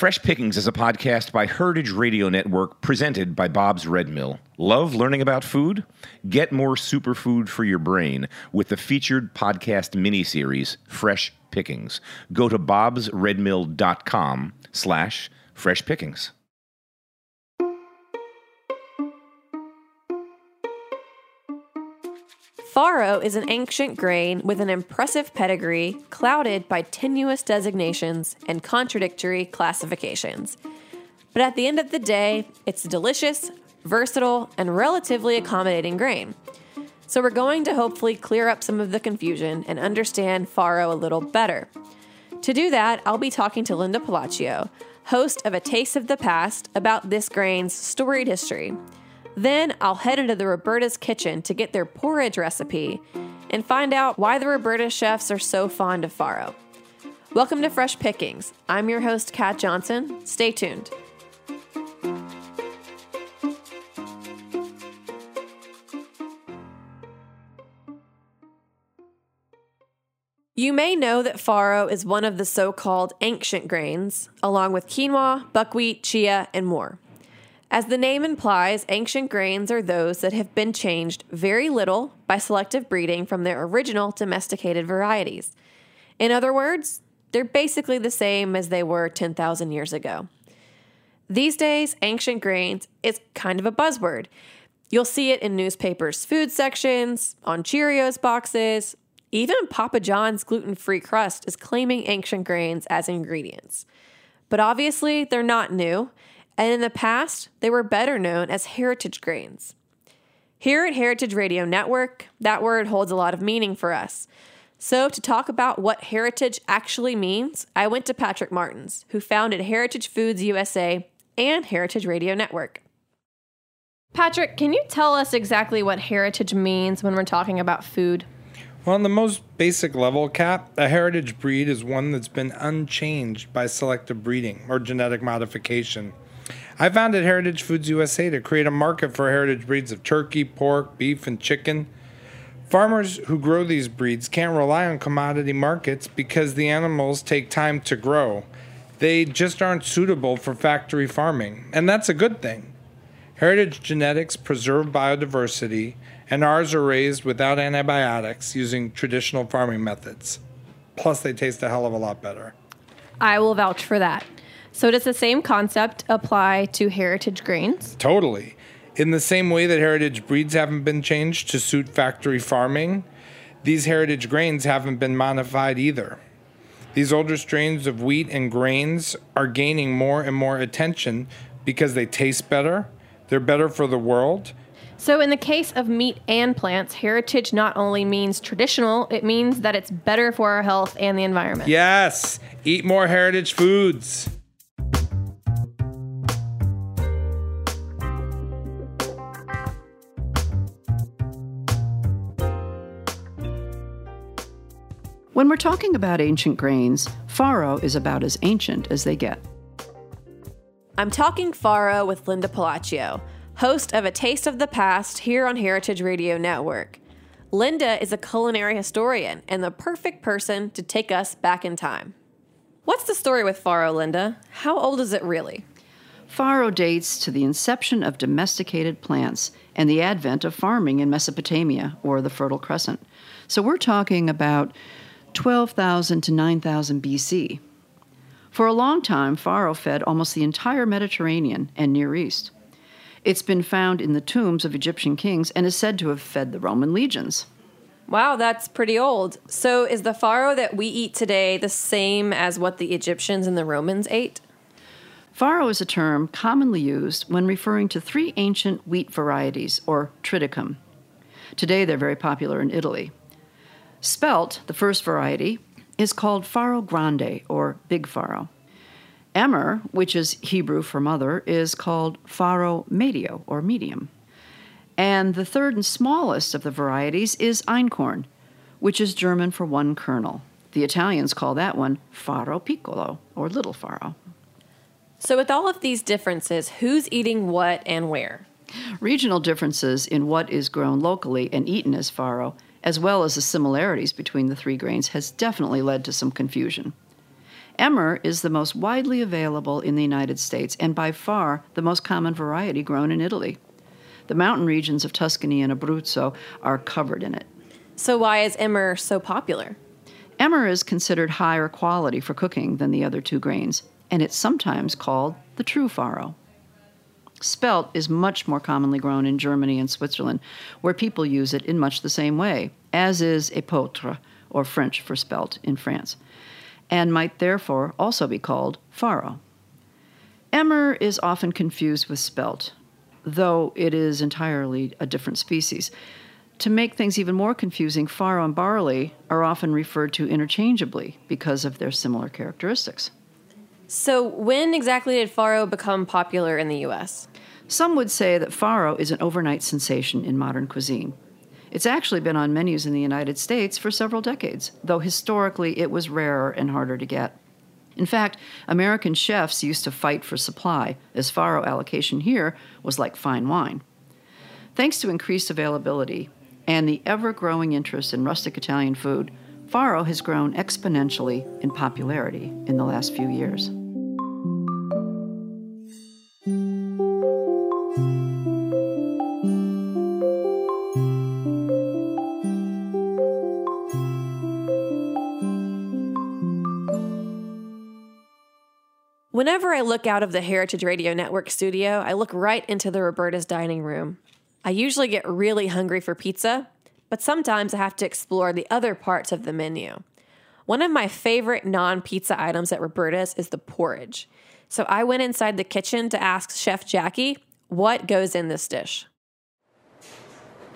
Fresh Pickings is a podcast by Heritage Radio Network presented by Bob's Red Mill. Love learning about food? Get more superfood for your brain with the featured podcast miniseries, Fresh Pickings. Go to bobsredmill.com slash fresh pickings. Farro is an ancient grain with an impressive pedigree, clouded by tenuous designations and contradictory classifications. But at the end of the day, it's a delicious, versatile, and relatively accommodating grain. So we're going to hopefully clear up some of the confusion and understand farro a little better. To do that, I'll be talking to Linda Pelaccio, host of A Taste of the Past, about this grain's storied history. Then I'll head into the Roberta's kitchen to get their porridge recipe and find out why the Roberta chefs are so fond of farro. Welcome to Fresh Pickings. I'm your host, Kat Johnson. Stay tuned. You may know that farro is one of the so called ancient grains, along with quinoa, buckwheat, chia, and more. As the name implies, ancient grains are those that have been changed very little by selective breeding from their original domesticated varieties. In other words, they're basically the same as they were 10,000 years ago. These days, ancient grains is kind of a buzzword. You'll see it in newspapers' food sections, on Cheerios boxes, even Papa John's gluten free crust is claiming ancient grains as ingredients. But obviously, they're not new and in the past, they were better known as heritage grains. Here at Heritage Radio Network, that word holds a lot of meaning for us. So, to talk about what heritage actually means, I went to Patrick Martins, who founded Heritage Foods USA and Heritage Radio Network. Patrick, can you tell us exactly what heritage means when we're talking about food? Well, on the most basic level, Kat, a heritage breed is one that's been unchanged by selective breeding or genetic modification. I founded Heritage Foods USA to create a market for heritage breeds of turkey, pork, beef, and chicken. Farmers who grow these breeds can't rely on commodity markets because the animals take time to grow. They just aren't suitable for factory farming, and that's a good thing. Heritage genetics preserve biodiversity, and ours are raised without antibiotics using traditional farming methods. Plus, they taste a hell of a lot better. I will vouch for that. So does the same concept apply to heritage grains? Totally. In the same way that heritage breeds haven't been changed to suit factory farming, these heritage grains haven't been modified either. These older strains of wheat and grains are gaining more and more attention because they taste better, they're better for the world. So, in the case of meat and plants, heritage not only means traditional, it means that it's better for our health and the environment. Yes, eat more heritage foods. When we're talking about ancient grains, farro is about as ancient as they get. I'm talking farro with Linda Pelaccio, host of A Taste of the Past here on Heritage Radio Network. Linda is a culinary historian and the perfect person to take us back in time. What's the story with farro, Linda? How old is it really? Farro dates to the inception of domesticated plants and the advent of farming in Mesopotamia or the Fertile Crescent. So we're talking about 12,000 to 9,000 BC. For a long time, farro fed almost the entire Mediterranean and Near East. It's been found in the tombs of Egyptian kings and is said to have fed the Roman legions. Wow, that's pretty old. So, is the farro that we eat today the same as what the Egyptians and the Romans ate? Farro is a term commonly used when referring to three ancient wheat varieties, or triticum. Today, they're very popular in Italy. Spelt, the first variety, is called farro grande or big farro. Emmer, which is Hebrew for mother, is called farro medio or medium. And the third and smallest of the varieties is einkorn, which is German for one kernel. The Italians call that one farro piccolo or little farro. So, with all of these differences, who's eating what and where? Regional differences in what is grown locally and eaten as farro as well as the similarities between the three grains, has definitely led to some confusion. Emmer is the most widely available in the United States and by far the most common variety grown in Italy. The mountain regions of Tuscany and Abruzzo are covered in it. So, why is emmer so popular? Emmer is considered higher quality for cooking than the other two grains, and it's sometimes called the true farro. Spelt is much more commonly grown in Germany and Switzerland, where people use it in much the same way, as is épeautre, or French for spelt, in France, and might therefore also be called farro. Emmer is often confused with spelt, though it is entirely a different species. To make things even more confusing, farro and barley are often referred to interchangeably because of their similar characteristics. So, when exactly did farro become popular in the US? Some would say that farro is an overnight sensation in modern cuisine. It's actually been on menus in the United States for several decades, though historically it was rarer and harder to get. In fact, American chefs used to fight for supply, as farro allocation here was like fine wine. Thanks to increased availability and the ever growing interest in rustic Italian food, farro has grown exponentially in popularity in the last few years. Whenever I look out of the Heritage Radio Network studio, I look right into the Roberta's dining room. I usually get really hungry for pizza, but sometimes I have to explore the other parts of the menu. One of my favorite non pizza items at Roberta's is the porridge. So I went inside the kitchen to ask Chef Jackie what goes in this dish.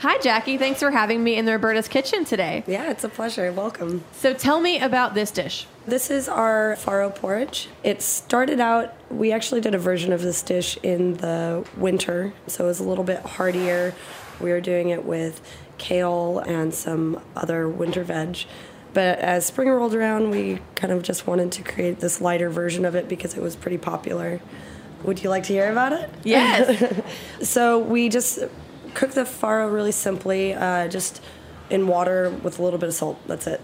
Hi, Jackie. Thanks for having me in the Roberta's kitchen today. Yeah, it's a pleasure. Welcome. So tell me about this dish. This is our farro porridge. It started out, we actually did a version of this dish in the winter, so it was a little bit heartier. We were doing it with kale and some other winter veg. But as spring rolled around, we kind of just wanted to create this lighter version of it because it was pretty popular. Would you like to hear about it? Yes. so we just cook the farro really simply, uh, just in water with a little bit of salt. That's it.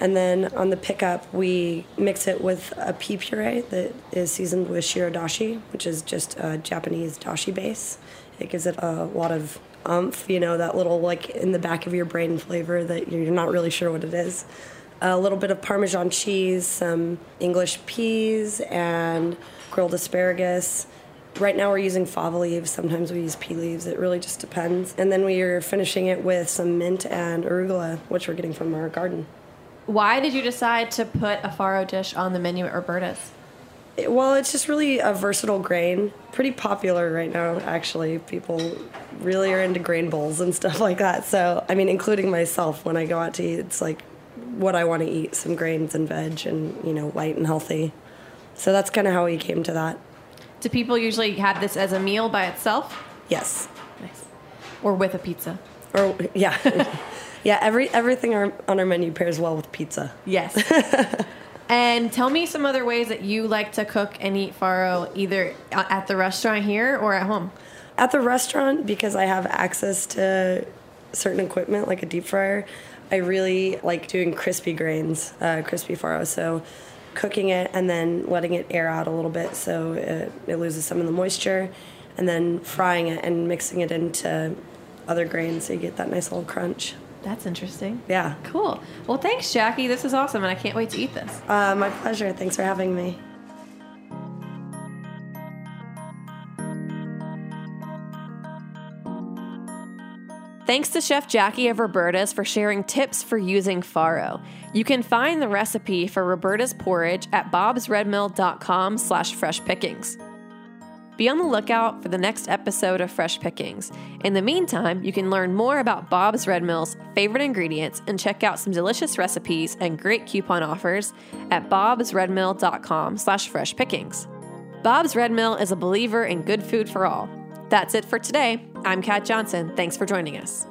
And then on the pickup, we mix it with a pea puree that is seasoned with shirodashi, which is just a Japanese dashi base. It gives it a lot of umph, you know, that little like in the back of your brain flavor that you're not really sure what it is. A little bit of Parmesan cheese, some English peas, and grilled asparagus. Right now we're using fava leaves. Sometimes we use pea leaves. It really just depends. And then we are finishing it with some mint and arugula, which we're getting from our garden. Why did you decide to put a farro dish on the menu at Roberta's? It- well, it's just really a versatile grain. Pretty popular right now, actually. People really are into grain bowls and stuff like that. So, I mean, including myself, when I go out to eat, it's like what I want to eat some grains and veg and, you know, light and healthy. So that's kind of how we came to that. Do people usually have this as a meal by itself? Yes. Nice. Or with a pizza? Or, yeah. yeah, every everything on our menu pairs well with pizza. Yes. and tell me some other ways that you like to cook and eat farro either at the restaurant here or at home. At the restaurant, because I have access to certain equipment like a deep fryer, I really like doing crispy grains, uh, crispy farro. So cooking it and then letting it air out a little bit so it, it loses some of the moisture, and then frying it and mixing it into other grains so you get that nice little crunch. That's interesting. Yeah. Cool. Well, thanks, Jackie. This is awesome, and I can't wait to eat this. Uh, my pleasure. Thanks for having me. Thanks to Chef Jackie of Roberta's for sharing tips for using farro. You can find the recipe for Roberta's porridge at bobsredmill.com slash fresh pickings. Be on the lookout for the next episode of Fresh Pickings. In the meantime, you can learn more about Bob's Red Mill's favorite ingredients and check out some delicious recipes and great coupon offers at bobsredmill.com slash fresh pickings. Bob's Red Mill is a believer in good food for all. That's it for today. I'm Kat Johnson. Thanks for joining us.